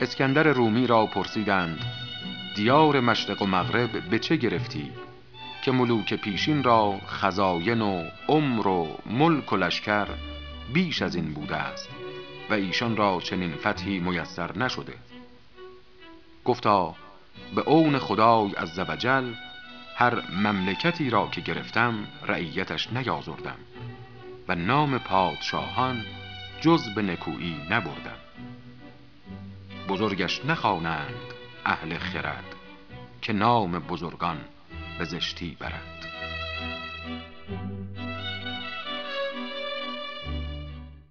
اسکندر رومی را پرسیدند دیار مشرق و مغرب به چه گرفتی؟ که ملوک پیشین را خزاین و عمر و ملک و لشکر بیش از این بوده است و ایشان را چنین فتحی میسر نشده. گفتا به اون خدای عزوجل هر مملکتی را که گرفتم رعیتش نیازردم و نام پادشاهان جز به نکویی نبردم. بزرگش نخوانند اهل خرد که نام بزرگان به زشتی برد.